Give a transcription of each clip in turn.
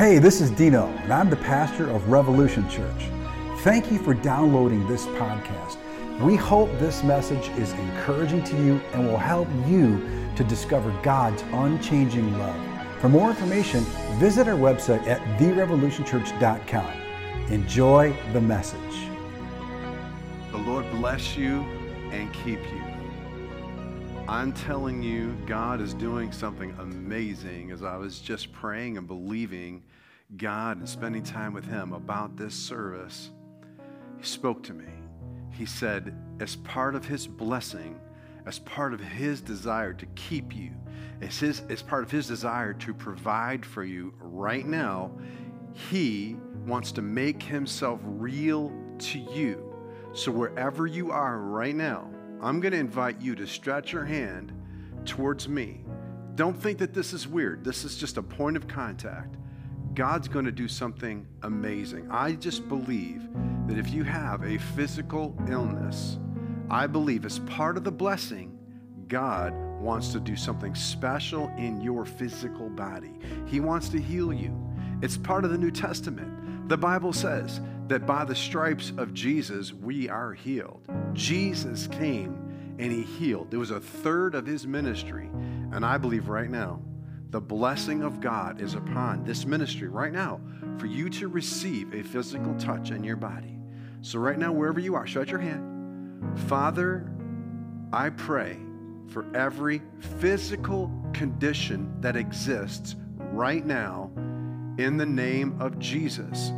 Hey, this is Dino, and I'm the pastor of Revolution Church. Thank you for downloading this podcast. We hope this message is encouraging to you and will help you to discover God's unchanging love. For more information, visit our website at therevolutionchurch.com. Enjoy the message. The Lord bless you and keep you. I'm telling you, God is doing something amazing as I was just praying and believing God and spending time with Him about this service. He spoke to me. He said, as part of His blessing, as part of His desire to keep you, as, his, as part of His desire to provide for you right now, He wants to make Himself real to you. So wherever you are right now, I'm going to invite you to stretch your hand towards me. Don't think that this is weird. This is just a point of contact. God's going to do something amazing. I just believe that if you have a physical illness, I believe as part of the blessing, God wants to do something special in your physical body. He wants to heal you. It's part of the New Testament. The Bible says that by the stripes of Jesus, we are healed. Jesus came and he healed. It was a third of his ministry. And I believe right now, the blessing of God is upon this ministry right now for you to receive a physical touch in your body. So, right now, wherever you are, shut your hand. Father, I pray for every physical condition that exists right now in the name of Jesus.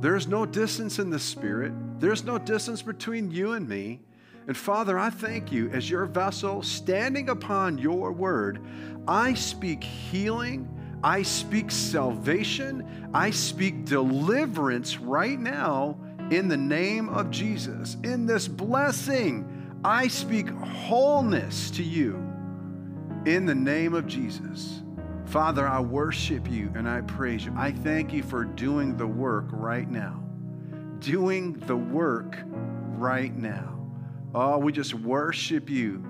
There's no distance in the Spirit, there's no distance between you and me. And Father, I thank you as your vessel standing upon your word. I speak healing. I speak salvation. I speak deliverance right now in the name of Jesus. In this blessing, I speak wholeness to you in the name of Jesus. Father, I worship you and I praise you. I thank you for doing the work right now. Doing the work right now. Oh, we just worship you.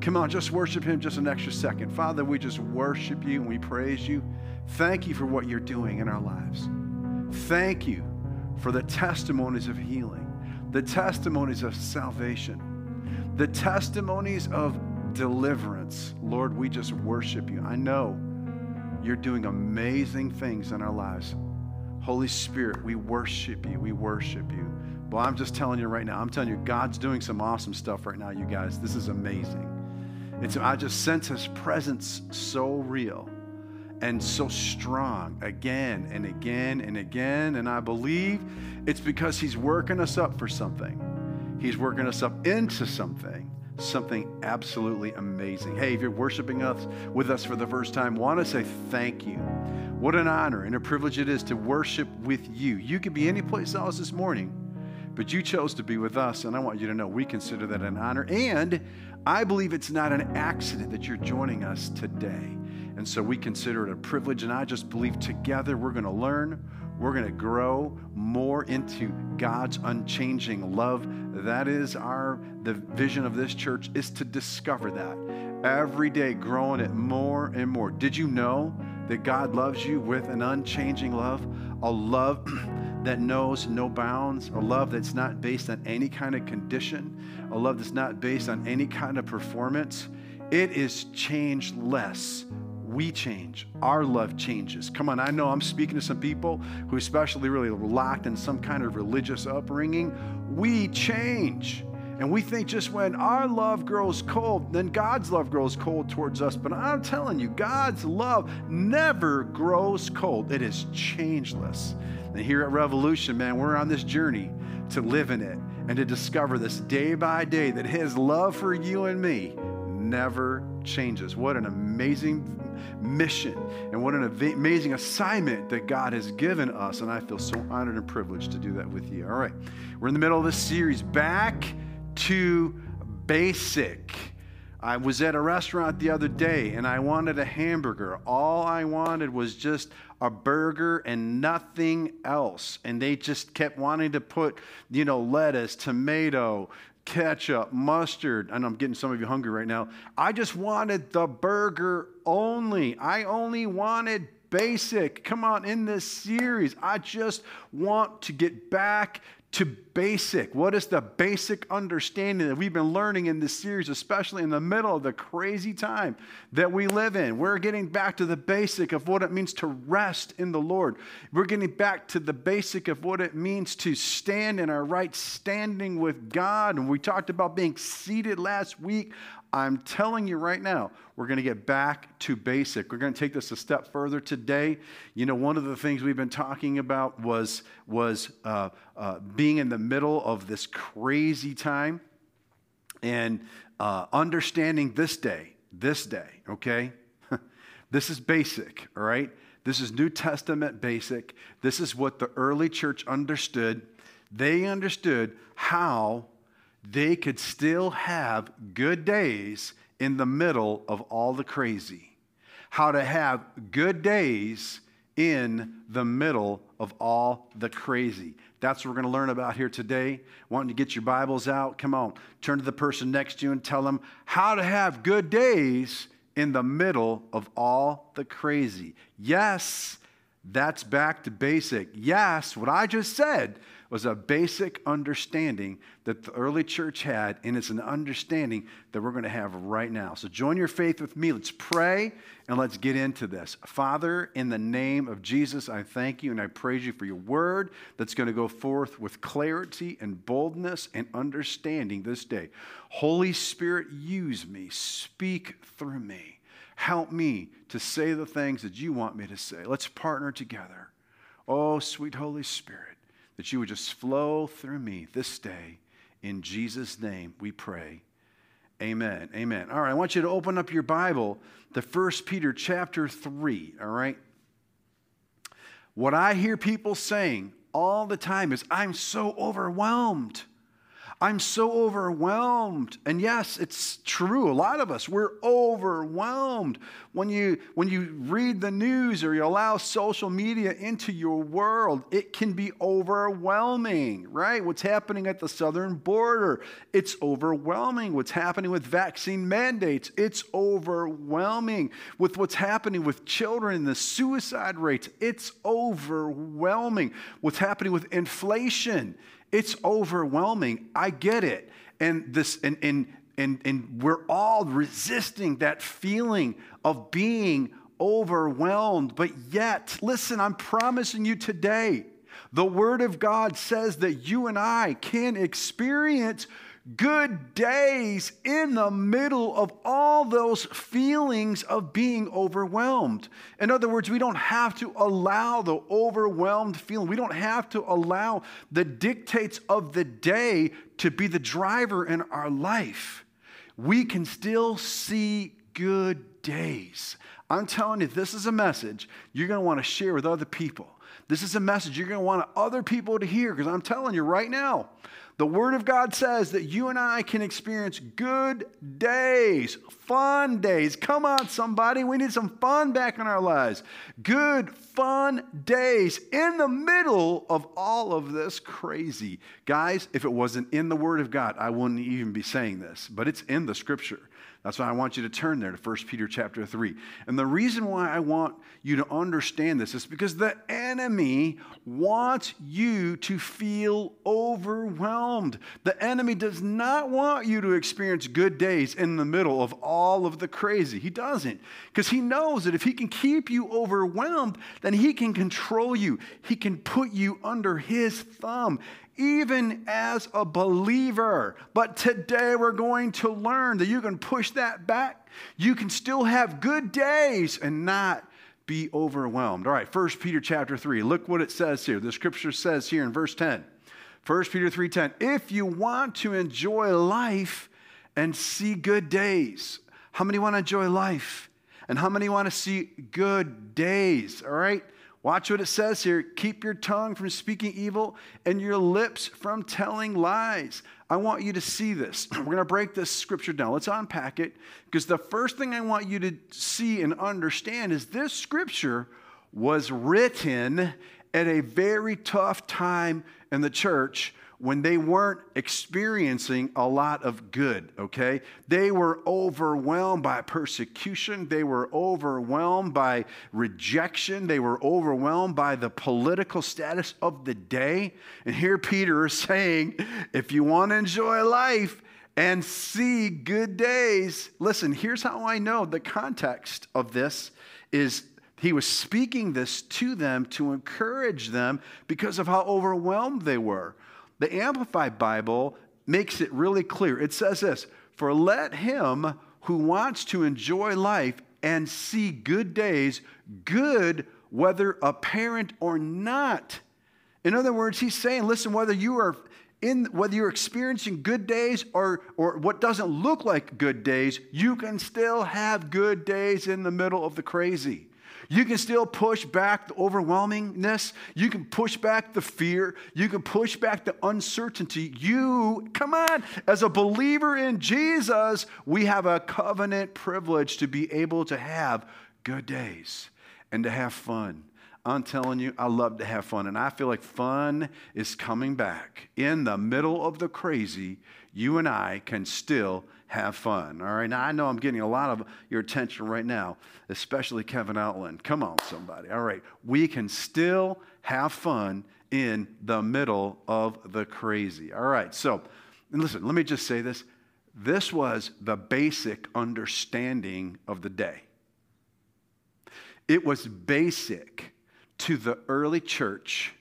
Come on, just worship him just an extra second. Father, we just worship you and we praise you. Thank you for what you're doing in our lives. Thank you for the testimonies of healing, the testimonies of salvation, the testimonies of deliverance. Lord, we just worship you. I know you're doing amazing things in our lives. Holy Spirit, we worship you. We worship you. Well, I'm just telling you right now, I'm telling you, God's doing some awesome stuff right now, you guys. This is amazing. And so I just sense his presence so real and so strong again and again and again. And I believe it's because he's working us up for something. He's working us up into something something absolutely amazing. Hey, if you're worshiping us with us for the first time, want to say thank you. What an honor and a privilege it is to worship with you. You could be any place else this morning, but you chose to be with us, and I want you to know we consider that an honor. And I believe it's not an accident that you're joining us today. And so we consider it a privilege, and I just believe together we're going to learn, we're going to grow more into God's unchanging love. That is our the vision of this church is to discover that every day growing it more and more. Did you know that God loves you with an unchanging love? A love that knows no bounds, a love that's not based on any kind of condition, a love that's not based on any kind of performance. It is changeless we change. Our love changes. Come on, I know I'm speaking to some people who, especially really locked in some kind of religious upbringing. We change. And we think just when our love grows cold, then God's love grows cold towards us. But I'm telling you, God's love never grows cold, it is changeless. And here at Revolution, man, we're on this journey to live in it and to discover this day by day that His love for you and me never changes. What an amazing mission and what an amazing assignment that God has given us. And I feel so honored and privileged to do that with you. All right, we're in the middle of this series, Back to Basic. I was at a restaurant the other day and I wanted a hamburger. All I wanted was just a burger and nothing else. And they just kept wanting to put, you know, lettuce, tomato, ketchup, mustard. and I'm getting some of you hungry right now. I just wanted the burger only. I only wanted basic. Come on, in this series, I just want to get back to basic. What is the basic understanding that we've been learning in this series, especially in the middle of the crazy time that we live in? We're getting back to the basic of what it means to rest in the Lord. We're getting back to the basic of what it means to stand in our right standing with God. And we talked about being seated last week. I'm telling you right now, we're going to get back to basic. We're going to take this a step further today. You know, one of the things we've been talking about was, was uh, uh, being in the middle of this crazy time and uh, understanding this day, this day, okay? this is basic, all right? This is New Testament basic. This is what the early church understood. They understood how they could still have good days in the middle of all the crazy. How to have good days in the middle of all the crazy. That's what we're going to learn about here today. Wanting to get your Bibles out? Come on, turn to the person next to you and tell them how to have good days in the middle of all the crazy. Yes, that's back to basic. Yes, what I just said was a basic understanding that the early church had, and it's an understanding that we're going to have right now. So join your faith with me. Let's pray and let's get into this. Father, in the name of Jesus, I thank you and I praise you for your word that's going to go forth with clarity and boldness and understanding this day. Holy Spirit, use me, speak through me. Help me to say the things that you want me to say. Let's partner together. Oh, sweet Holy Spirit that you would just flow through me this day. In Jesus' name we pray. Amen. Amen. All right, I want you to open up your Bible to 1 Peter chapter 3, all right? What I hear people saying all the time is, I'm so overwhelmed. I'm so overwhelmed. And yes, it's true. A lot of us, we're overwhelmed. When you, when you read the news or you allow social media into your world, it can be overwhelming, right? What's happening at the southern border, it's overwhelming. What's happening with vaccine mandates, it's overwhelming. With what's happening with children, the suicide rates, it's overwhelming. What's happening with inflation, it's overwhelming. I get it. And this and and and, and we're all resisting that feeling of being overwhelmed. But yet, listen, I'm promising you today, the Word of God says that you and I can experience good days in the middle of all those feelings of being overwhelmed. In other words, we don't have to allow the overwhelmed feeling, we don't have to allow the dictates of the day to be the driver in our life. We can still see good days. I'm telling you, this is a message you're going to want to share with other people. This is a message you're going to want other people to hear because I'm telling you right now, the Word of God says that you and I can experience good days, fun days. Come on, somebody. We need some fun back in our lives. Good, fun days in the middle of all of this crazy. Guys, if it wasn't in the Word of God, I wouldn't even be saying this, but it's in the Scripture. That's why I want you to turn there to 1 Peter chapter 3. And the reason why I want you to understand this is because the enemy wants you to feel overwhelmed. The enemy does not want you to experience good days in the middle of all of the crazy. He doesn't. Because he knows that if he can keep you overwhelmed, then he can control you. He can put you under his thumb even as a believer. But today we're going to learn that you can push that back. You can still have good days and not be overwhelmed. All right, 1 Peter chapter 3. Look what it says here. The scripture says here in verse 10. 1 Peter 3:10. If you want to enjoy life and see good days. How many want to enjoy life? And how many want to see good days? All right? Watch what it says here. Keep your tongue from speaking evil and your lips from telling lies. I want you to see this. We're going to break this scripture down. Let's unpack it because the first thing I want you to see and understand is this scripture was written at a very tough time in the church when they weren't experiencing a lot of good, okay? They were overwhelmed by persecution. They were overwhelmed by rejection. They were overwhelmed by the political status of the day. And here Peter is saying, if you want to enjoy life, and see good days. Listen, here's how I know the context of this is he was speaking this to them to encourage them because of how overwhelmed they were. The Amplified Bible makes it really clear. It says this For let him who wants to enjoy life and see good days, good whether apparent or not. In other words, he's saying, listen, whether you are in whether you're experiencing good days or, or what doesn't look like good days, you can still have good days in the middle of the crazy. You can still push back the overwhelmingness. You can push back the fear. You can push back the uncertainty. You, come on, as a believer in Jesus, we have a covenant privilege to be able to have good days and to have fun. I'm telling you, I love to have fun. And I feel like fun is coming back. In the middle of the crazy, you and I can still have fun. All right. Now, I know I'm getting a lot of your attention right now, especially Kevin Outland. Come on, somebody. All right. We can still have fun in the middle of the crazy. All right. So, listen, let me just say this. This was the basic understanding of the day. It was basic to the early church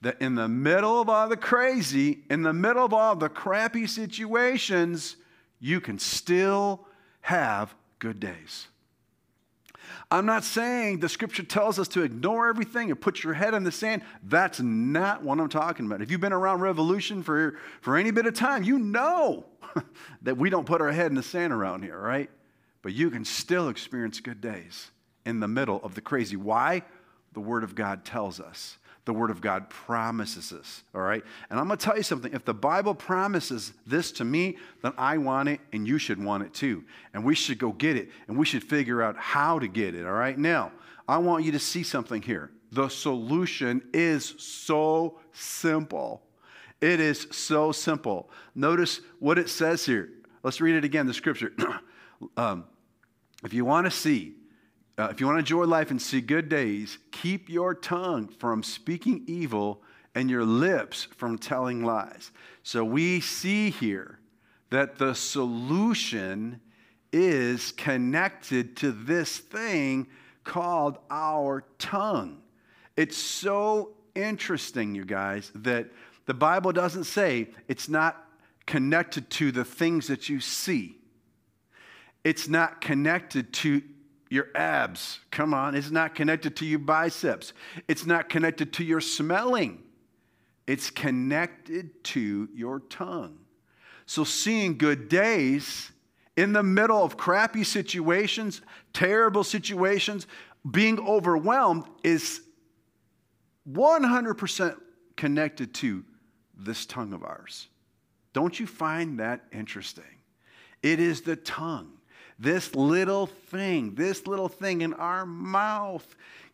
that in the middle of all the crazy, in the middle of all the crappy situations, you can still have good days. I'm not saying the scripture tells us to ignore everything and put your head in the sand. That's not what I'm talking about. If you've been around Revolution for, for any bit of time, you know that we don't put our head in the sand around here, right? But you can still experience good days in the middle of the crazy. Why? The Word of God tells us the Word of God promises us, all right? And I'm to tell you something. If the Bible promises this to me, then I want it and you should want it too. And we should go get it and we should figure out how to get it, all right? Now, I want you to see something here. The solution is so simple. It is so simple. Notice what it says here. Let's read it again, the scripture. um, if you want to see uh, if you want to enjoy life and see good days, keep your tongue from speaking evil and your lips from telling lies. So we see here that the solution is connected to this thing called our tongue. It's so interesting, you guys, that the Bible doesn't say it's not connected to the things that you see. It's not connected to your abs. Come on, it's not connected to your biceps. It's not connected to your smelling. It's connected to your tongue. So, seeing good days in the middle of crappy situations, terrible situations, being overwhelmed is 100% connected to this tongue of ours. Don't you find that interesting? It is the tongue this little thing, this little thing in our mouth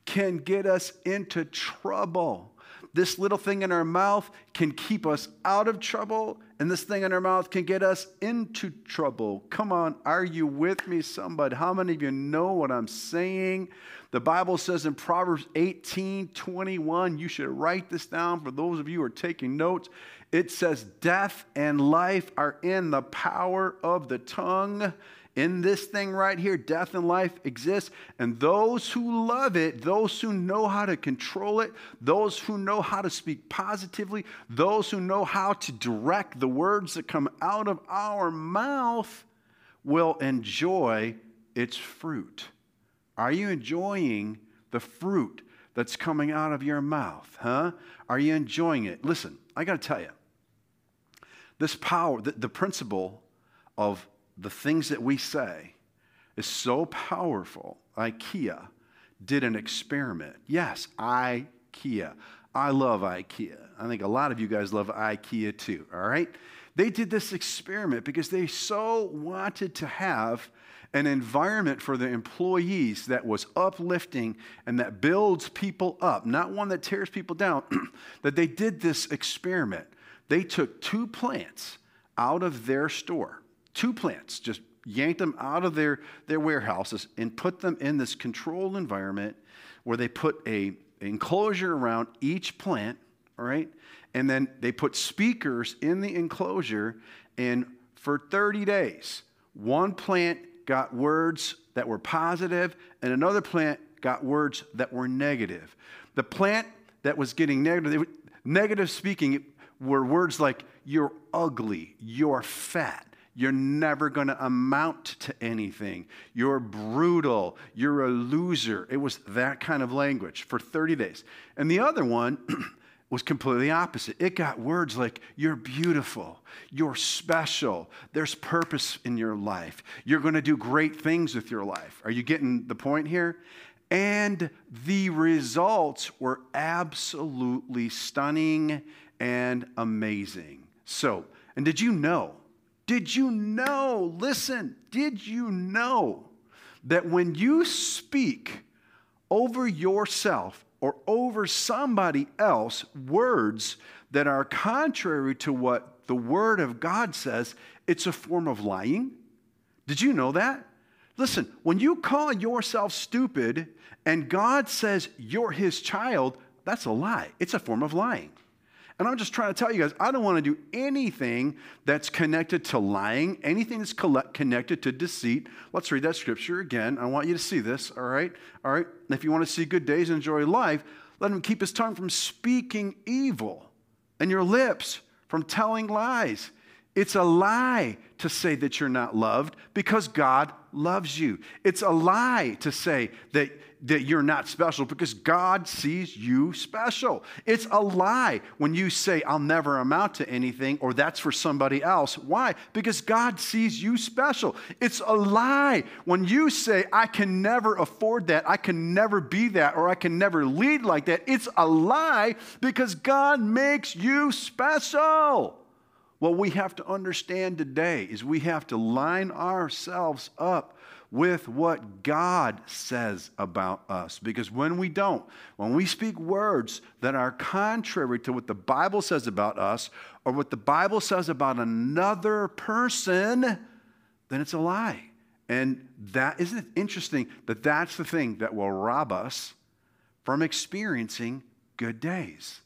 can get us into trouble. This little thing in our mouth can keep us out of trouble, and this thing in our mouth can get us into trouble. Come on, are you with me, somebody? How many of you know what I'm saying? The Bible says in Proverbs 18 21, you should write this down for those of you who are taking notes. It says, Death and life are in the power of the tongue in this thing right here, death and life exists. And those who love it, those who know how to control it, those who know how to speak positively, those who know how to direct the words that come out of our mouth, will enjoy its fruit. Are you enjoying the fruit that's coming out of your mouth? Huh? Are you enjoying it? Listen, I got to tell you, this power, the, the principle of the things that we say is so powerful. IKEA did an experiment. Yes, IKEA. I love IKEA. I think a lot of you guys love IKEA too, all right? They did this experiment because they so wanted to have an environment for the employees that was uplifting and that builds people up, not one that tears people down, that they did this experiment. they took two plants out of their store, two plants, just yanked them out of their, their warehouses and put them in this controlled environment where they put a enclosure around each plant, all right? And then they put speakers in the enclosure, and for 30 days, one plant got words that were positive, and another plant got words that were negative. The plant that was getting negative, negative speaking were words like, you're ugly, you're fat, you're never going to amount to anything. You're brutal. You're a loser. It was that kind of language for 30 days. And the other one was completely opposite. It got words like, You're beautiful. You're special. There's purpose in your life. You're going to do great things with your life. Are you getting the point here? And the results were absolutely stunning and amazing. So, and did you know? Did you know? Listen, did you know that when you speak over yourself or over somebody else words that are contrary to what the Word of God says, it's a form of lying? Did you know that? Listen, when you call yourself stupid and God says you're His child, that's a lie. It's a form of lying. And I'm just trying to tell you guys, I don't want to do anything that's connected to lying, anything that's connected to deceit. Let's read that scripture again. I want you to see this, all right? All right? If you want to see good days and enjoy life, let him keep his tongue from speaking evil and your lips from telling lies. It's a lie to say that you're not loved because God loves you. It's a lie to say that that you're not special because God sees you special. It's a lie when you say, I'll never amount to anything or that's for somebody else. Why? Because God sees you special. It's a lie when you say, I can never afford that, I can never be that, or I can never lead like that. It's a lie because God makes you special. What we have to understand today is we have to line ourselves up with what God says about us. Because when we don't, when we speak words that are contrary to what the Bible says about us or what the Bible says about another person, then it's a lie. And that isn't it interesting that that's the thing that will rob us from experiencing good days.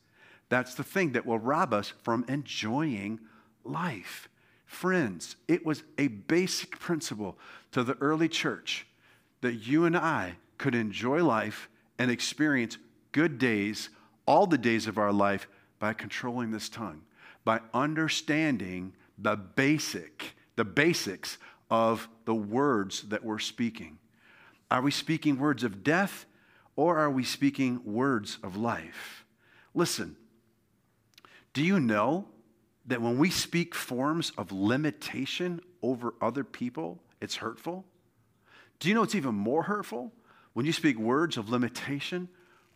That's the thing that will rob us from enjoying life. Friends, it was a basic principle to the early church that you and I could enjoy life and experience good days, all the days of our life, by controlling this tongue, by understanding the basic, the basics of the words that we're speaking. Are we speaking words of death or are we speaking words of life? Listen, do you know that when we speak forms of limitation over other people, it's hurtful? Do you know it's even more hurtful when you speak words of limitation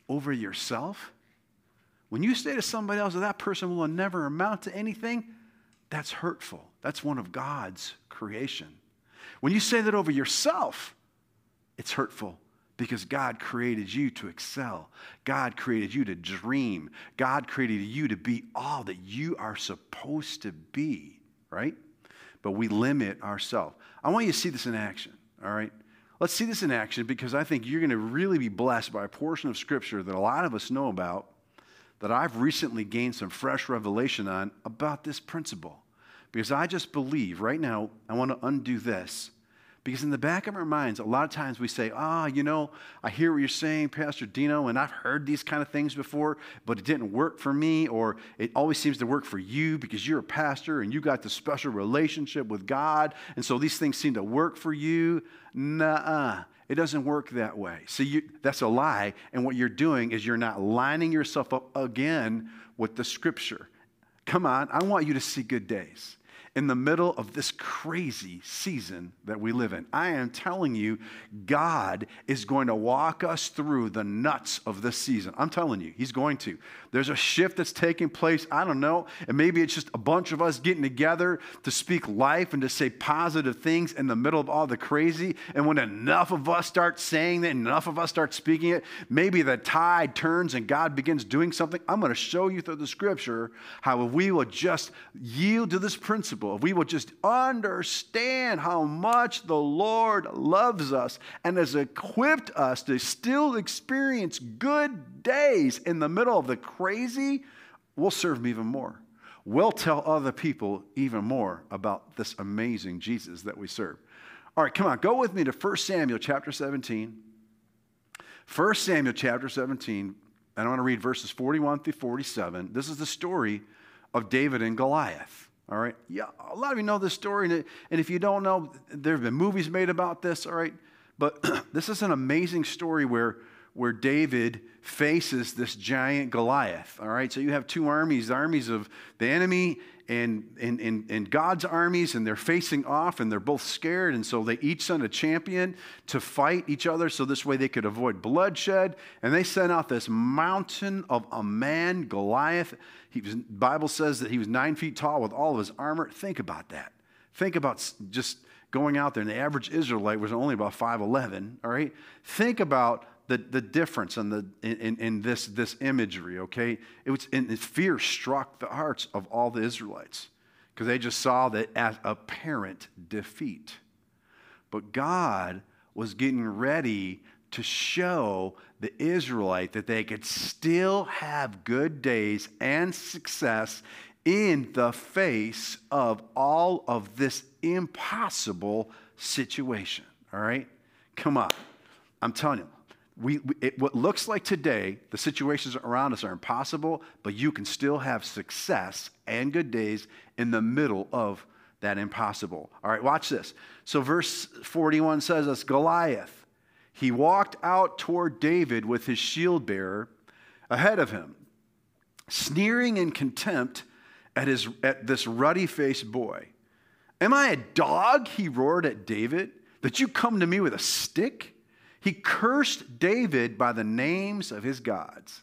over yourself? When you say to somebody else that that person will never amount to anything, that's hurtful. That's one of God's creation. When you say that over yourself, it's hurtful because God created you to excel. God created you to dream. God created you to be all that you are supposed to be, right? But we limit ourselves. I want you to see this in action, all right? Let's see this in action because I think you're going to really be blessed by a portion of Scripture that a lot of us know about, that I've recently gained some fresh revelation on about this principle. Because I just believe right now, I want to undo this because in the back of our minds, a lot of times we say, ah, oh, you know, I hear what you're saying, Pastor Dino, and I've heard these kind of things before, but it didn't work for me, or it always seems to work for you because you're a pastor and you got this special relationship with God, and so these things seem to work for you. Nah, it doesn't work that way. See, you, that's a lie, and what you're doing is you're not lining yourself up again with the scripture. Come on, I want you to see good days. In the middle of this crazy season that we live in. I am telling you, God is going to walk us through the nuts of this season. I'm telling you, He's going to. There's a shift that's taking place. I don't know. And maybe it's just a bunch of us getting together to speak life and to say positive things in the middle of all the crazy. And when enough of us start saying that, enough of us start speaking it, maybe the tide turns and God begins doing something. I'm going to show you through the scripture how if we will just yield to this principle, if we will just understand how much the Lord loves us and has equipped us to still experience good days in the middle of the crazy, we'll serve Him even more. We'll tell other people even more about this amazing Jesus that we serve. All right, come on, go with me to 1 Samuel chapter 17. 1 Samuel chapter 17, and I want to read verses 41 through 47. This is the story of David and Goliath. All right. Yeah, a lot of you know this story, and if you don't know, there have been movies made about this. All right. But this is an amazing story where, where David faces this giant Goliath. All right. So you have two armies, the armies of the enemy and, and, and, and God's armies, and they're facing off, and they're both scared. And so they each sent a champion to fight each other so this way they could avoid bloodshed. And they sent out this mountain of a man, Goliath. He was, Bible says that he was nine feet tall with all of his armor. Think about that. Think about just going out there, and the average Israelite was only about 5'11, all right? Think about the, the difference in, the, in, in this, this imagery, okay? It was, and fear struck the hearts of all the Israelites because they just saw that as apparent defeat. But God was getting ready to show the Israelite that they could still have good days and success in the face of all of this impossible situation. All right? Come on. I'm telling you, we, it, what looks like today, the situations around us are impossible, but you can still have success and good days in the middle of that impossible. All right, watch this. So, verse 41 says us Goliath, he walked out toward David with his shield bearer ahead of him, sneering in contempt at, his, at this ruddy faced boy. Am I a dog? He roared at David, that you come to me with a stick? He cursed David by the names of his gods.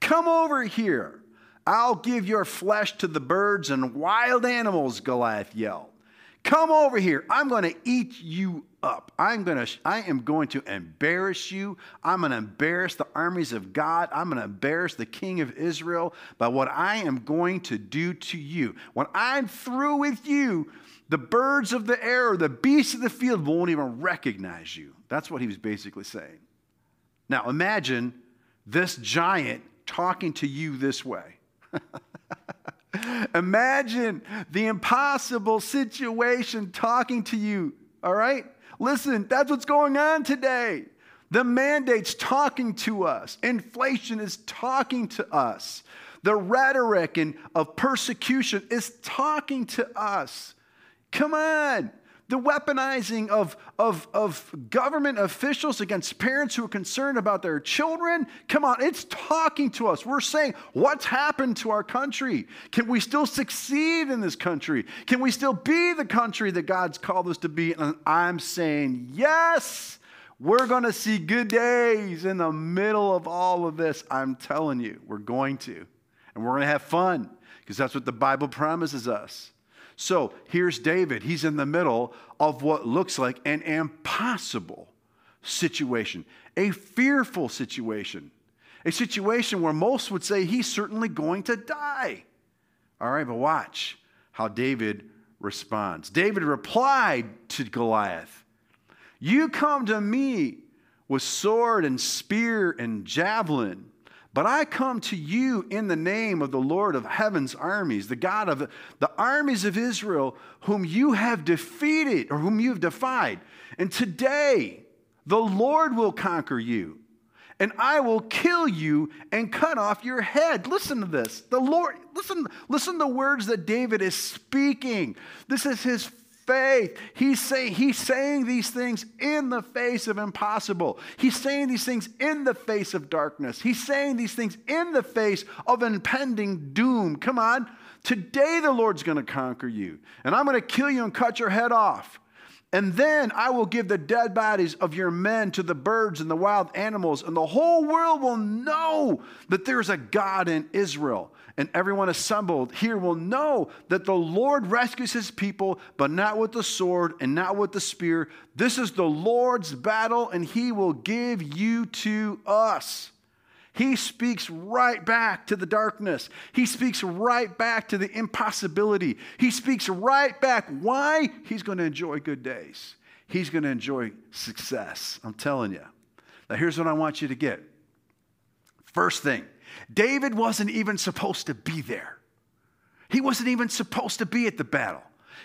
Come over here. I'll give your flesh to the birds and wild animals, Goliath yelled. Come over here. I'm going to eat you up. I'm going to I am going to embarrass you. I'm going to embarrass the armies of God. I'm going to embarrass the king of Israel by what I am going to do to you. When I'm through with you, the birds of the air, the beasts of the field won't even recognize you. That's what he was basically saying. Now imagine this giant talking to you this way. imagine the impossible situation talking to you, all right? Listen, that's what's going on today. The mandate's talking to us. Inflation is talking to us. The rhetoric and of persecution is talking to us. Come on the weaponizing of, of, of government officials against parents who are concerned about their children. Come on, it's talking to us. We're saying, what's happened to our country? Can we still succeed in this country? Can we still be the country that God's called us to be? And I'm saying, yes, we're going to see good days in the middle of all of this. I'm telling you, we're going to. And we're going to have fun because that's what the Bible promises us. So here's David. He's in the middle of what looks like an impossible situation, a fearful situation, a situation where most would say he's certainly going to die. All right, but watch how David responds. David replied to Goliath, You come to me with sword and spear and javelin but I come to you in the name of the Lord of heaven's armies, the God of the armies of Israel, whom you have defeated or whom you have defied. And today, the Lord will conquer you, and I will kill you and cut off your head. Listen to this. The Lord, listen, listen to the words that David is speaking. This is his faith. He's saying, he's saying these things in the face of impossible. He's saying these things in the face of darkness. He's saying these things in the face of impending doom. Come on. Today the Lord's going to conquer you, and I'm going to kill you and cut your head off. And then I will give the dead bodies of your men to the birds and the wild animals, and the whole world will know that there's a God in Israel. And everyone assembled here will know that the Lord rescues his people, but not with the sword and not with the spear. This is the Lord's battle, and he will give you to us. He speaks right back to the darkness. He speaks right back to the impossibility. He speaks right back. Why? He's going to enjoy good days. He's going to enjoy success. I'm telling you. Now, here's what I want you to get. First thing, David wasn't even supposed to be there. He wasn't even supposed to be at the battle.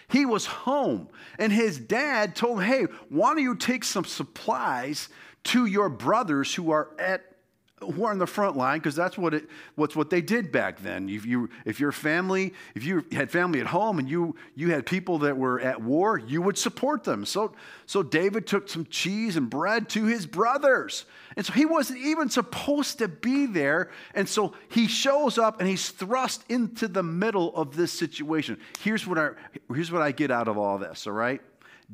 He was home, and his dad told him, Hey, why don't you take some supplies to your brothers who are at who are on the front line because that's what it what's what they did back then. If you if your family if you had family at home and you you had people that were at war you would support them. So so david took some cheese and bread to his brothers. And so he wasn't even supposed to be there. And so he shows up and he's thrust into the middle of this situation. Here's what i here's what i get out of all this all right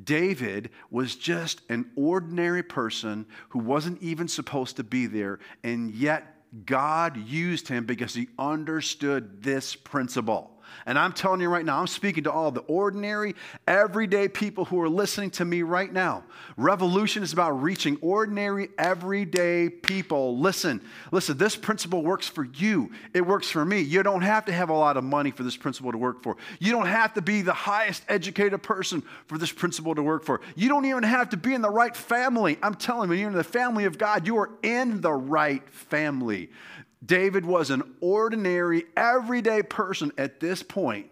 David was just an ordinary person who wasn't even supposed to be there, and yet God used him because he understood this principle. And I'm telling you right now, I'm speaking to all the ordinary, everyday people who are listening to me right now. Revolution is about reaching ordinary, everyday people. Listen, listen, this principle works for you. It works for me. You don't have to have a lot of money for this principle to work for. You don't have to be the highest educated person for this principle to work for. You don't even have to be in the right family. I'm telling you, you're in the family of God. You are in the right family. David was an ordinary, everyday person at this point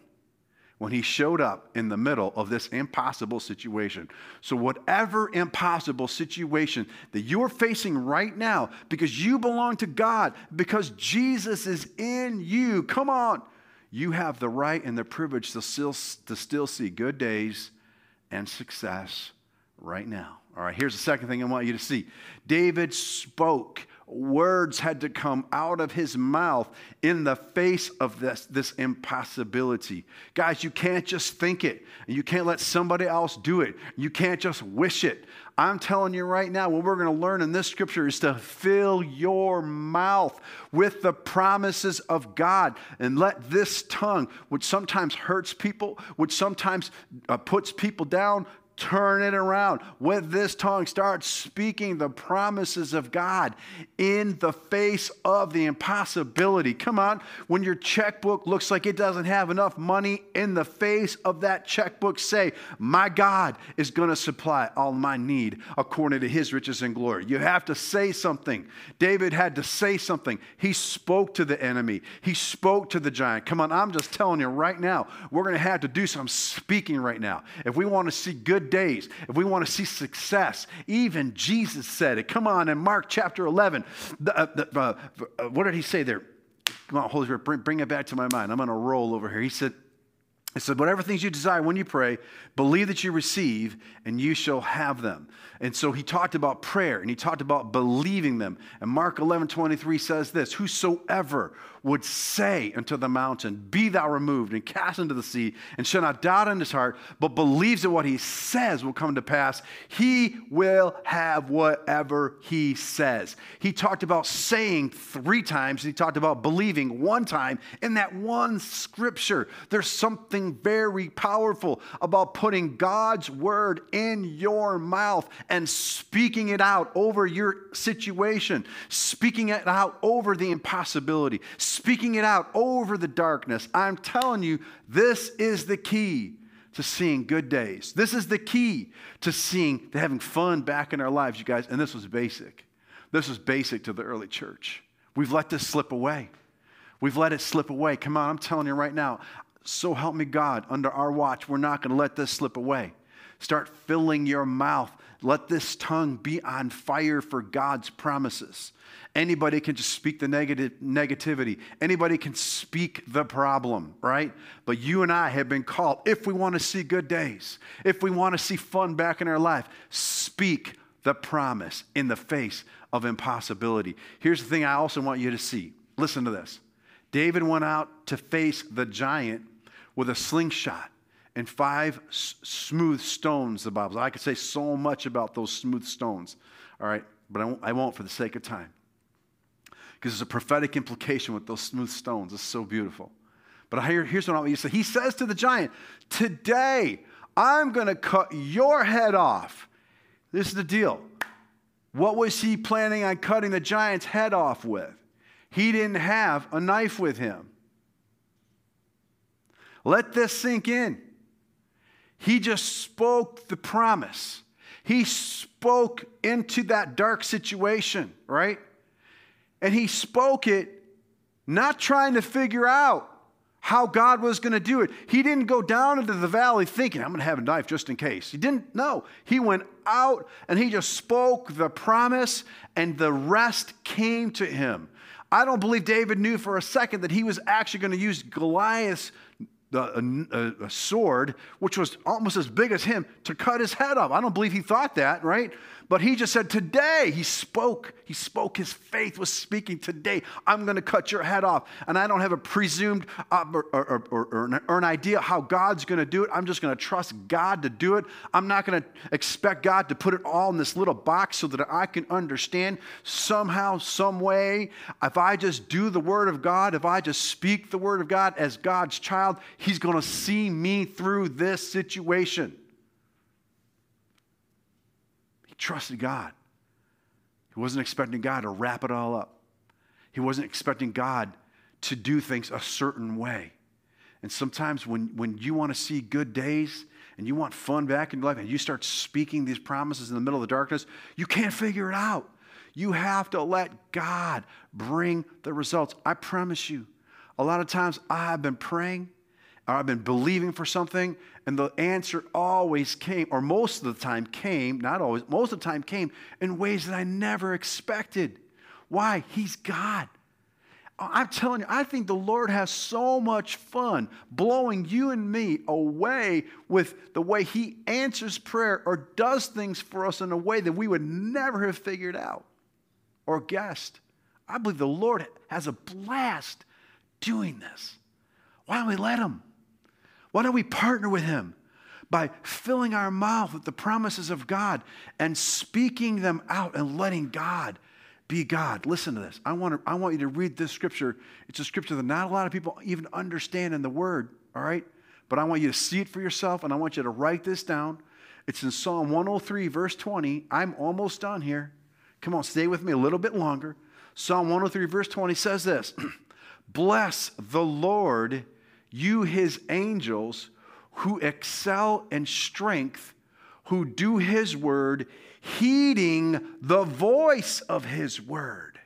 when he showed up in the middle of this impossible situation. So, whatever impossible situation that you're facing right now, because you belong to God, because Jesus is in you, come on, you have the right and the privilege to still, to still see good days and success right now. All right, here's the second thing I want you to see David spoke words had to come out of his mouth in the face of this, this impossibility. Guys, you can't just think it, you can't let somebody else do it. You can't just wish it. I'm telling you right now, what we're going to learn in this scripture is to fill your mouth with the promises of God and let this tongue, which sometimes hurts people, which sometimes uh, puts people down, turn it around. With this tongue, start speaking the promises of God in the face of the impossibility. Come on, when your checkbook looks like it doesn't have enough money, in the face of that checkbook, say, My God is going to supply all my need according to his riches and glory. You have to say something. David had to say something. He spoke to the enemy, he spoke to the giant. Come on, I'm just telling you right now, we're going to have to do some speaking right now. If we want to see good good days, if we want to see success, even Jesus said it. Come on, in Mark chapter 11, the, uh, the, uh, uh, what did he say there? Come on, Holy Spirit, bring, bring it back to my mind. I'm on a roll over here. He said, he said, Whatever things you desire when you pray, believe that you receive, and you shall have them. And so he talked about prayer and he talked about believing them. And Mark 11 23 says this Whosoever would say unto the mountain, Be thou removed and cast into the sea, and shall not doubt in his heart, but believes that what he says will come to pass, he will have whatever he says. He talked about saying three times, he talked about believing one time in that one scripture. There's something very powerful about putting God's word in your mouth and speaking it out over your situation, speaking it out over the impossibility speaking it out over the darkness. I'm telling you, this is the key to seeing good days. This is the key to seeing, to having fun back in our lives, you guys. And this was basic. This was basic to the early church. We've let this slip away. We've let it slip away. Come on, I'm telling you right now. So help me God, under our watch, we're not going to let this slip away. Start filling your mouth. Let this tongue be on fire for God's promises. Anybody can just speak the negative, negativity. Anybody can speak the problem, right? But you and I have been called, if we want to see good days, if we want to see fun back in our life, speak the promise in the face of impossibility. Here's the thing I also want you to see. Listen to this. David went out to face the giant with a slingshot and five s- smooth stones, the Bible. I could say so much about those smooth stones, all right, but I won't, I won't for the sake of time. Because there's a prophetic implication with those smooth stones. It's so beautiful. But here, here's what I want you to say. He says to the giant, Today I'm going to cut your head off. This is the deal. What was he planning on cutting the giant's head off with? He didn't have a knife with him. Let this sink in. He just spoke the promise. He spoke into that dark situation, right? And he spoke it not trying to figure out how God was going to do it. He didn't go down into the valley thinking, I'm going to have a knife just in case. He didn't know. He went out and he just spoke the promise, and the rest came to him. I don't believe David knew for a second that he was actually going to use Goliath's a, a, a, sword, which was almost as big as him, to cut his head off. I don't believe he thought that, right? But he just said, Today, he spoke. He spoke. His faith was speaking. Today, I'm going to cut your head off. And I don't have a presumed uh, or, or, or, or, an idea how God's going to do it. I'm just going to trust God to do it. I'm not going to expect God to put it all in this little box so that I can understand somehow, some way. If I just do the Word of God, if I just speak the Word of God as God's child, He's going to see me through this situation. He trusted God. He wasn't expecting God to wrap it all up. He wasn't expecting God to do things a certain way. And sometimes when, when you want to see good days and you want fun back in your life and you start speaking these promises in the middle of the darkness, you can't figure it out. You have to let God bring the results. I promise you, a lot of times I have been praying I've been believing for something, and the answer always came, or most of the time came, not always, most of the time came in ways that I never expected. Why? He's God. I'm telling you, I think the Lord has so much fun blowing you and me away with the way He answers prayer or does things for us in a way that we would never have figured out or guessed. I believe the Lord has a blast doing this. Why don't we let Him? Why don't we partner with Him by filling our mouth with the promises of God and speaking them out and letting God be God? Listen to this. I want, to, I want you to read this scripture. It's a scripture that not a lot of people even understand in the Word, all right? But I want you to see it for yourself and I want you to write this down. It's in Psalm 103, verse 20. I'm almost done here. Come on, stay with me a little bit longer. Psalm 103, verse 20 says this Bless the Lord you his angels who excel in strength, who do his word, heeding the voice of his word.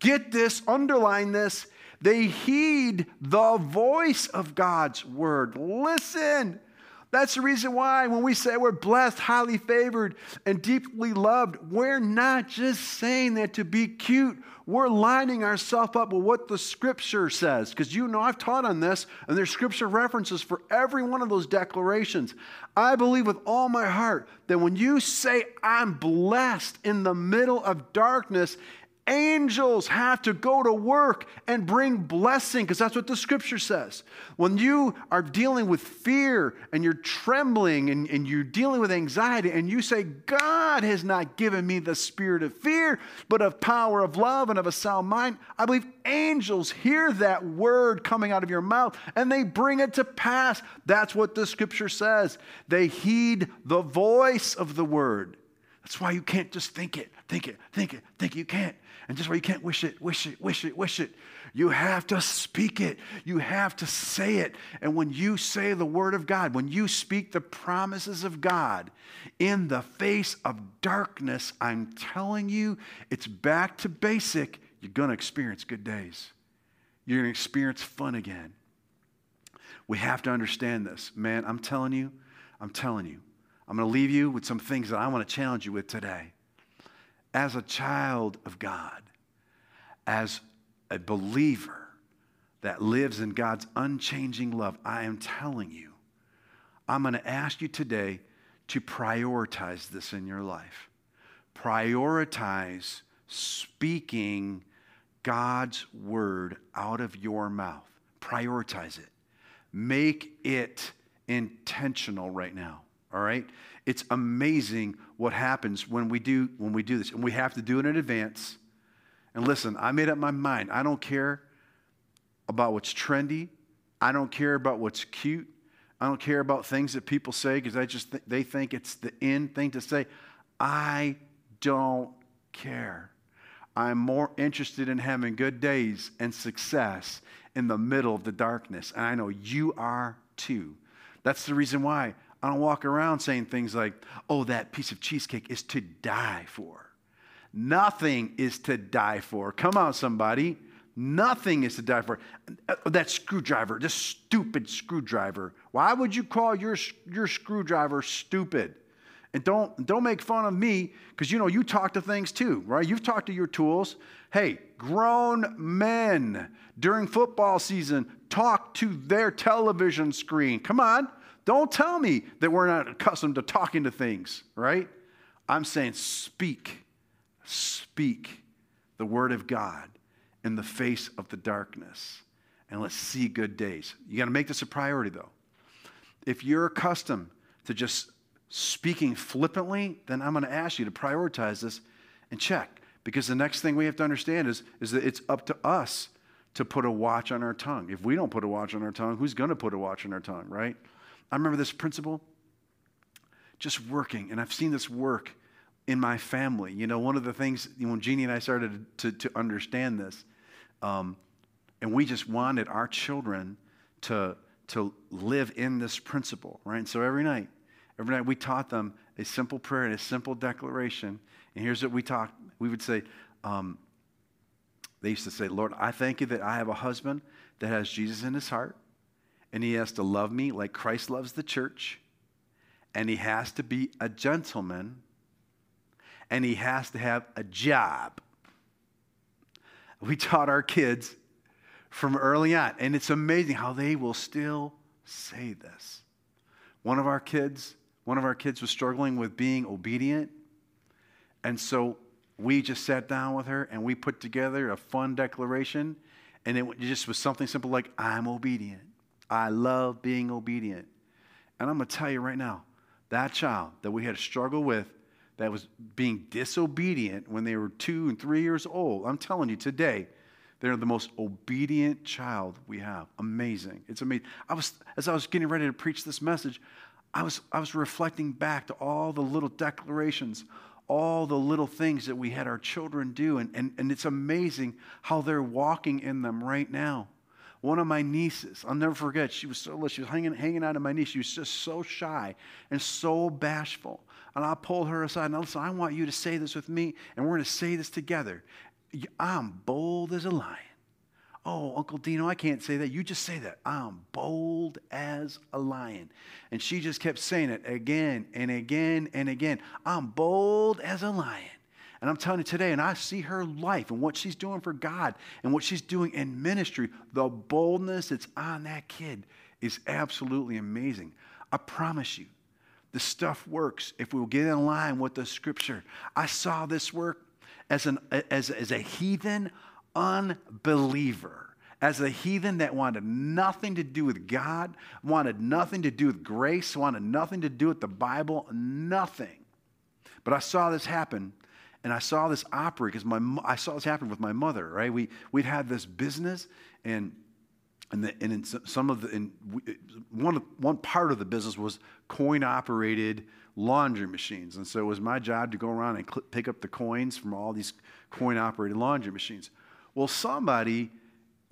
Get this, underline this. They heed the voice of God's word. Listen. That's the reason why when we say we're blessed, highly favored, and deeply loved, we're not just saying that to be cute. We're lining ourselves up with what the scripture says. Because you know, I've taught on this, and there's scripture references for every one of those declarations. I believe with all my heart that when you say, I'm blessed in the middle of darkness, Angels have to go to work and bring blessing because that's what the scripture says. When you are dealing with fear and you're trembling and, and you're dealing with anxiety and you say, God has not given me the spirit of fear, but of power, of love, and of a sound mind, I believe angels hear that word coming out of your mouth and they bring it to pass. That's what the scripture says. They heed the voice of the word. That's why you can't just think it, think it, think it, think it. You can't. And just where you can't wish it, wish it, wish it, wish it. You have to speak it. You have to say it. And when you say the word of God, when you speak the promises of God in the face of darkness, I'm telling you, it's back to basic. You're going to experience good days. You're going to experience fun again. We have to understand this. Man, I'm telling you, I'm telling you. I'm going to leave you with some things that I want to challenge you with today as a child of God, as a believer that lives in God's unchanging love, I am telling you, I'm going to ask you today to prioritize this in your life. Prioritize speaking God's word out of your mouth. Prioritize it. Make it intentional right now. All right? It's amazing what happens when we do when we do this. And we have to do it in advance. And listen, I made up my mind. I don't care about what's trendy. I don't care about what's cute. I don't care about things that people say because I just th- they think it's the end thing to say. I don't care. I'm more interested in having good days and success in the middle of the darkness. And I know you are too. That's the reason why I don't walk around saying things like, oh, that piece of cheesecake is to die for. Nothing is to die for. Come on, somebody. Nothing is to die for. Uh, that screwdriver, this stupid screwdriver. Why would you call your, your screwdriver stupid? And don't, don't make fun of me because you know you talk to things too, right? You've talked to your tools. Hey, grown men during football season talk to their television screen. Come on. Don't tell me that we're not accustomed to talking to things, right? I'm saying speak, speak the word of God in the face of the darkness. And let's see good days. You got to make this a priority, though. If you're accustomed to just speaking flippantly, then I'm going to ask you to prioritize this and check. Because the next thing we have to understand is, is that it's up to us to put a watch on our tongue. If we don't put a watch on our tongue, who's going to put a watch on our tongue, right? I remember this principle just working, and I've seen this work in my family. You know, one of the things when Jeannie and I started to, to understand this, um, and we just wanted our children to, to live in this principle, right? And so every night, Every night we taught them a simple prayer and a simple declaration. And here's what we talked. We would say, um, they used to say, Lord, I thank you that I have a husband that has Jesus in his heart, and he has to love me like Christ loves the church, and he has to be a gentleman, and he has to have a job. We taught our kids from early on, and it's amazing how they will still say this. One of our kids one of our kids was struggling with being obedient. And so we just sat down with her and we put together a fun declaration. And it just was something simple like, I'm obedient. I love being obedient. And I'm going to tell you right now, that child that we had a struggle with, that was being disobedient when they were two and three years old, I'm telling you today, they're the most obedient child we have. Amazing. It's amazing. I was, as I was getting ready to preach this message, I was, I was reflecting back to all the little declarations, all the little things that we had our children do, and, and, and it's amazing how they're walking in them right now. One of my nieces, I'll never forget, she was so little, she was hanging, hanging out of my knee. She was just so shy and so bashful. And I pulled her aside and I said, I want you to say this with me, and we're going to say this together. I'm bold as a lion. Oh, Uncle Dino, I can't say that. You just say that. I'm bold as a lion. And she just kept saying it again and again and again. I'm bold as a lion. And I'm telling you today, and I see her life and what she's doing for God and what she's doing in ministry, the boldness that's on that kid is absolutely amazing. I promise you, the stuff works if we'll get in line with the scripture. I saw this work as, an, as, as a heathen unbeliever, as a heathen that wanted nothing to do with God, wanted nothing to do with grace, wanted nothing to do with the Bible, nothing. But I saw this happen, and I saw this operate because my I saw this happen with my mother. Right, we we'd had this business, and and, the, and in some of the in one one part of the business was coin operated laundry machines, and so it was my job to go around and pick up the coins from all these coin operated laundry machines. Well, somebody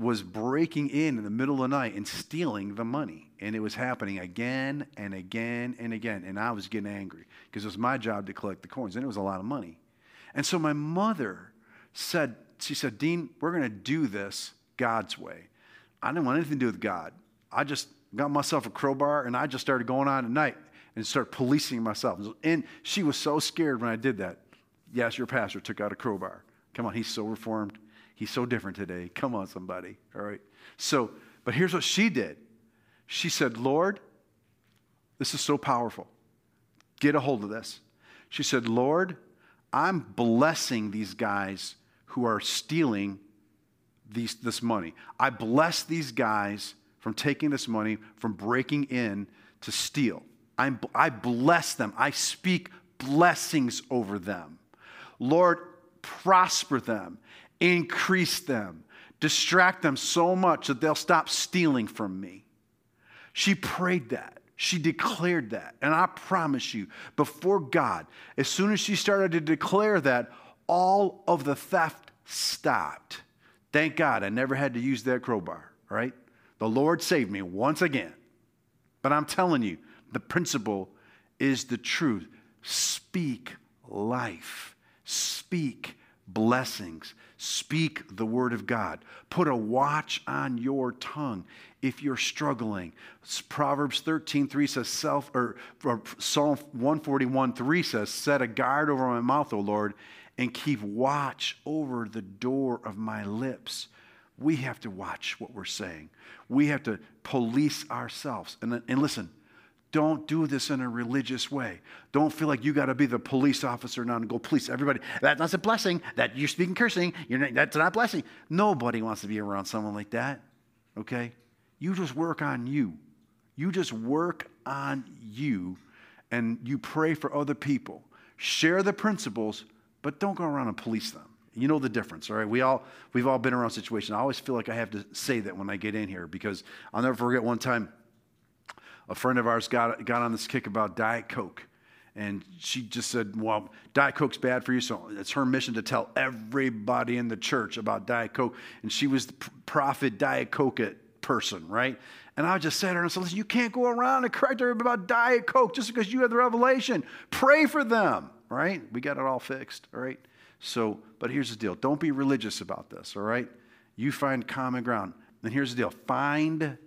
was breaking in in the middle of the night and stealing the money. And it was happening again and again and again. And I was getting angry because it was my job to collect the coins, and it was a lot of money. And so my mother said, She said, Dean, we're going to do this God's way. I didn't want anything to do with God. I just got myself a crowbar and I just started going on at night and started policing myself. And she was so scared when I did that. Yes, your pastor took out a crowbar. Come on, he's so reformed. He's so different today. Come on, somebody. All right. So, but here's what she did she said, Lord, this is so powerful. Get a hold of this. She said, Lord, I'm blessing these guys who are stealing these, this money. I bless these guys from taking this money, from breaking in to steal. I'm, I bless them. I speak blessings over them. Lord, prosper them, increase them, distract them so much that they'll stop stealing from me. She prayed that. She declared that. And I promise you, before God, as soon as she started to declare that, all of the theft stopped. Thank God I never had to use that crowbar, right? The Lord saved me once again. But I'm telling you, the principle is the truth. Speak life, speak blessings, speak the word of God. Put a watch on your tongue if you're struggling. Proverbs 13, 3 says, self, or, or Psalm 141, 3 says, Set a guard over my mouth, O Lord, and keep watch over the door of my lips. We have to watch what we're saying. We have to police ourselves. And, and listen, don't do this in a religious way. Don't feel like you got to be the police officer now and go police everybody. That's a blessing. That you're speaking cursing. You're not, that's not a blessing. Nobody wants to be around someone like that. Okay? You just work on you. You just work on you and you pray for other people. Share the principles, but don't go around and police them. You know the difference, all right? We all, we've all been around situations. I always feel like I have to say that when I get in here because I'll never forget one time a friend of ours got, got on this kick about Diet Coke. And she just said, Well, Diet Coke's bad for you. So it's her mission to tell everybody in the church about Diet Coke. And she was the prophet Diet Coke person, right? And I just said to her and said, Listen, you can't go around and correct everybody about Diet Coke just because you have the revelation. Pray for them, right? We got it all fixed, all right? So, but here's the deal don't be religious about this, all right? You find common ground. And here's the deal find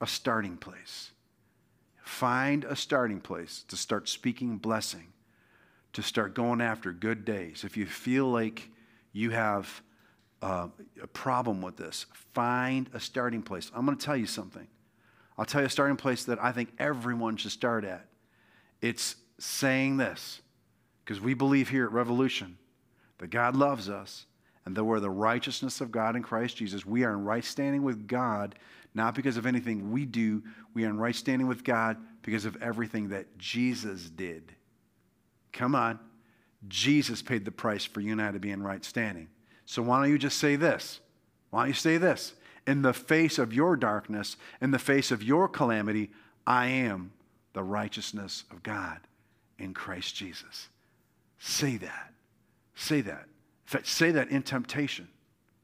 a starting place. Find a starting place to start speaking blessing, to start going after good days. If you feel like you have uh, a problem with this, find a starting place. I'm going to tell you something. I'll tell you a starting place that I think everyone should start at. It's saying this, because we believe here at Revolution that God loves us and that we're the righteousness of God in Christ Jesus. We are in right standing with God not because of anything we do. We are in right standing with God because of everything that Jesus did. Come on. Jesus paid the price for you and I to be in right standing. So why don't you just say this? Why don't you say this? In the face of your darkness, in the face of your calamity, I am the righteousness of God in Christ Jesus. Say that. Say that. Say that in temptation.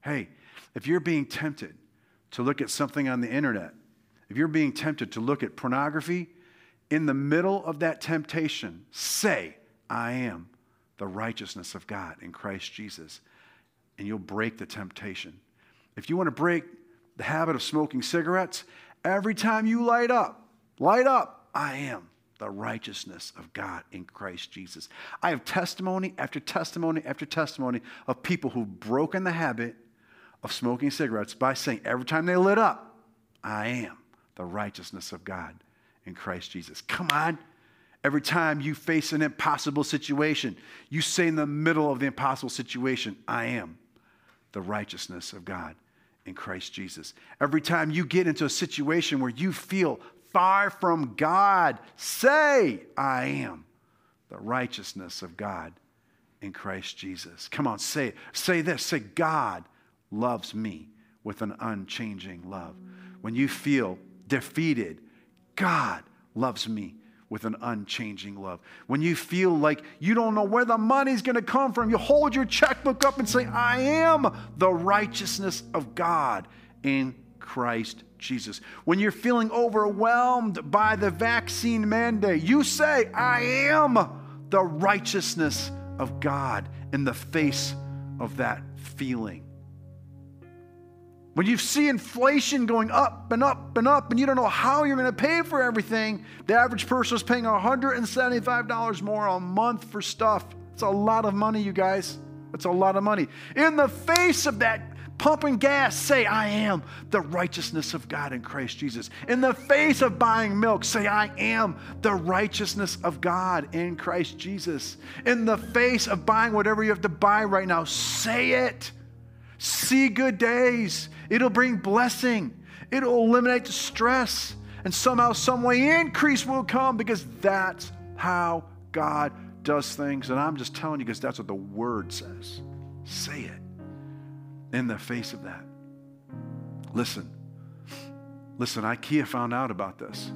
Hey, if you're being tempted, to look at something on the internet, if you're being tempted to look at pornography, in the middle of that temptation, say, I am the righteousness of God in Christ Jesus. And you'll break the temptation. If you want to break the habit of smoking cigarettes, every time you light up, light up, I am the righteousness of God in Christ Jesus. I have testimony after testimony after testimony of people who've broken the habit of smoking cigarettes by saying, every time they lit up, I am the righteousness of God in Christ Jesus. Come on. Every time you face an impossible situation, you say in the middle of the impossible situation, I am the righteousness of God in Christ Jesus. Every time you get into a situation where you feel far from God, say, I am the righteousness of God in Christ Jesus. Come on, say it. Say this. Say, God loves me with an unchanging love. When you feel defeated, God loves me with an unchanging love. When you feel like you don't know where the money's to come from, you hold your checkbook up and say, I am the righteousness of God in Christ Jesus. When you're feeling overwhelmed by the vaccine mandate, you say, I am the righteousness of God in the face of that feeling. When you see inflation going up and up and up, and you don't know how you're going to pay for everything, the average person is paying $175 more a month for stuff. It's a lot of money, you guys. It's a lot of money. In the face of that, pumping gas, say, I am the righteousness of God in Christ Jesus. In the face of buying milk, say, I am the righteousness of God in Christ Jesus. In the face of buying whatever you have to buy right now, say it. see good days. It'll bring blessing. It'll eliminate stress. And somehow, some way, increase will come because that's how God does things. And I'm just telling you because that's what the Word says. Say it in the face of that. Listen, listen, IKEA found out about this.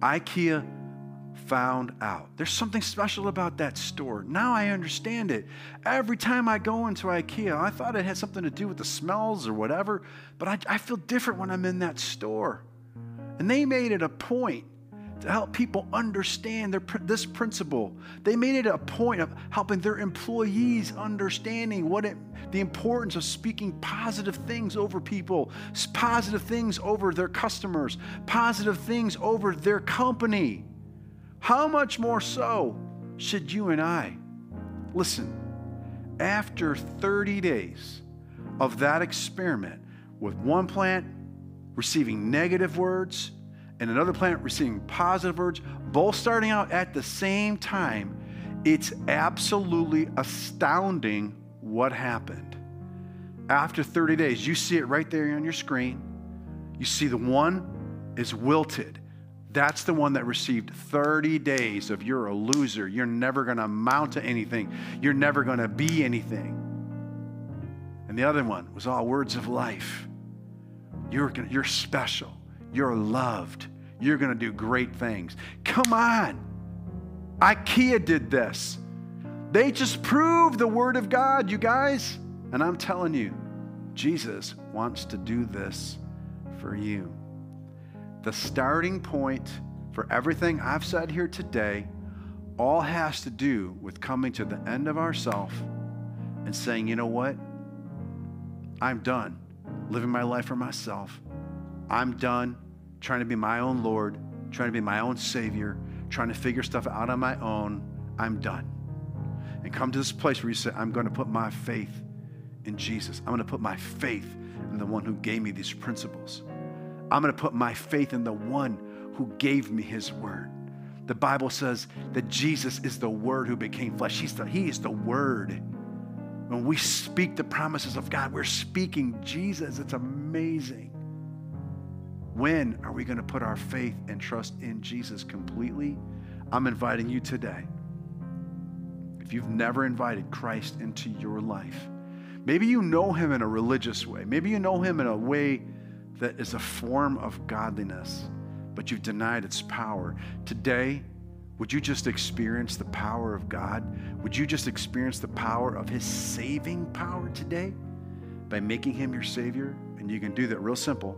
IKEA found out. There's something special about that store. Now I understand it. Every time I go into IKEA, I thought it had something to do with the smells or whatever, but I, I feel different when I'm in that store. And they made it a point to help people understand their, this principle. They made it a point of helping their employees understanding what it, the importance of speaking positive things over people, positive things over their customers, positive things over their company. How much more so should you and I? Listen, after 30 days of that experiment with one plant receiving negative words and another plant receiving positive words, both starting out at the same time, it's absolutely astounding what happened. After 30 days, you see it right there on your screen. You see the one is wilted. That's the one that received 30 days of you're a loser. You're never going to amount to anything. You're never going to be anything. And the other one was all words of life. You're, you're special. You're loved. You're going to do great things. Come on. IKEA did this. They just proved the Word of God, you guys. And I'm telling you, Jesus wants to do this for you. The starting point for everything I've said here today all has to do with coming to the end of ourself and saying, you know what? I'm done living my life for myself. I'm done trying to be my own Lord, trying to be my own Savior, trying to figure stuff out on my own. I'm done. And come to this place where you say, I'm going to put my faith in Jesus. I'm going to put my faith in the one who gave me these principles. I'm going to put my faith in the one who gave me his word. The Bible says that Jesus is the word who became flesh. He's the, he is the word. When we speak the promises of God, we're speaking Jesus. It's amazing. When are we going to put our faith and trust in Jesus completely? I'm inviting you today. If you've never invited Christ into your life, maybe you know him in a religious way, maybe you know him in a way that is a form of godliness, but you've denied its power. Today, would you just experience the power of God? Would you just experience the power of his saving power today by making him your Savior? And you can do that real simple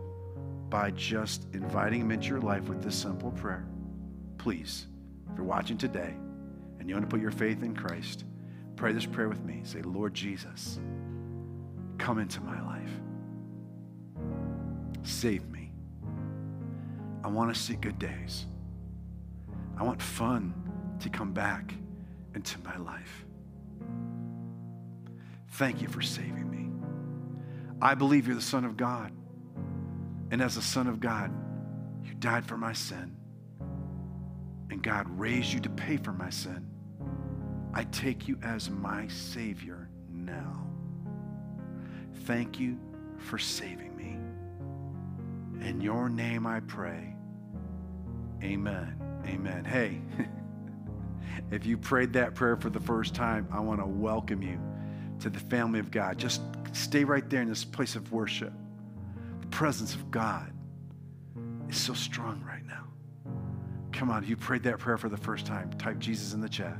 by just inviting Him into your life with this simple prayer. Please, if you're watching today and you want to put your faith in Christ, pray this prayer with me. Say, Lord Jesus, come into my life. Save me. I want to see good days. I want fun to come back into my life. Thank you for saving me. I believe you're the Son of God. And as the son of God, you died for my sin. And God raised you to pay for my sin. I take you as my Savior now. Thank you for saving. In your name I pray. Amen. Amen. Hey, if you prayed that prayer for the first time, I want to welcome you to the family of God. Just stay right there in this place of worship The presence of God is so strong right now. Come on, if you prayed that prayer for the first time, type Jesus in the chat.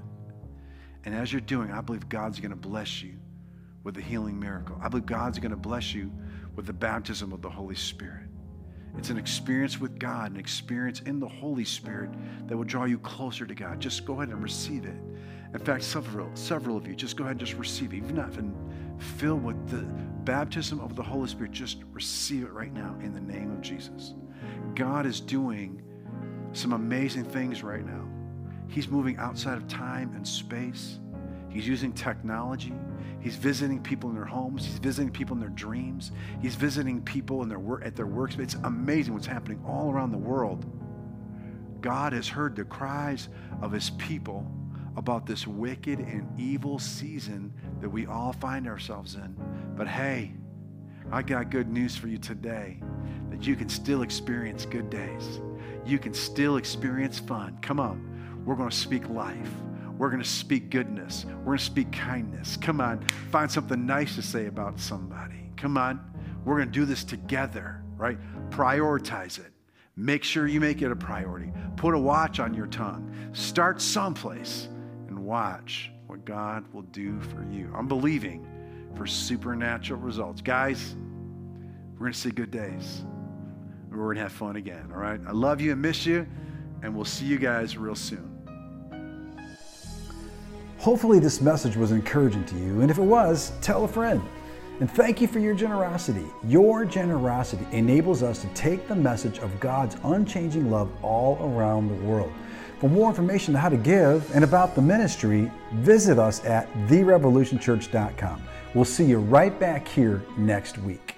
And as you're doing, I believe God's going to bless you with a healing miracle. I believe God's going to bless you with the baptism of the Holy Spirit. It's an experience with God, an experience in the Holy Spirit that will draw you closer to God. Just go ahead and receive it. In fact, several, several of you, just go ahead and just receive it. Even if filled with the baptism of the Holy Spirit, just receive it right now in the name of Jesus. God is doing some amazing things right now. He's moving outside of time and space. He's using technology. He's visiting people in their homes. He's visiting people in their dreams. He's visiting people in their work at their workspace. It's amazing what's happening all around the world. God has heard the cries of his people about this wicked and evil season that we all find ourselves in. But hey, I got good news for you today that you can still experience good days. You can still experience fun. Come on. We're going to speak life. We're going to speak goodness. We're going to speak kindness. Come on. Find something nice to say about somebody. Come on. We're going to do this together, right? Prioritize it. Make sure you make it a priority. Put a watch on your tongue. Start someplace and watch what God will do for you. I'm believing for supernatural results. Guys, we're going to see good days. We're going to have fun again, all right? I love you and miss you, and we'll see you guys real soon. Hopefully, this message was encouraging to you, and if it was, tell a friend. And thank you for your generosity. Your generosity enables us to take the message of God's unchanging love all around the world. For more information on how to give and about the ministry, visit us at therevolutionchurch.com. We'll see you right back here next week.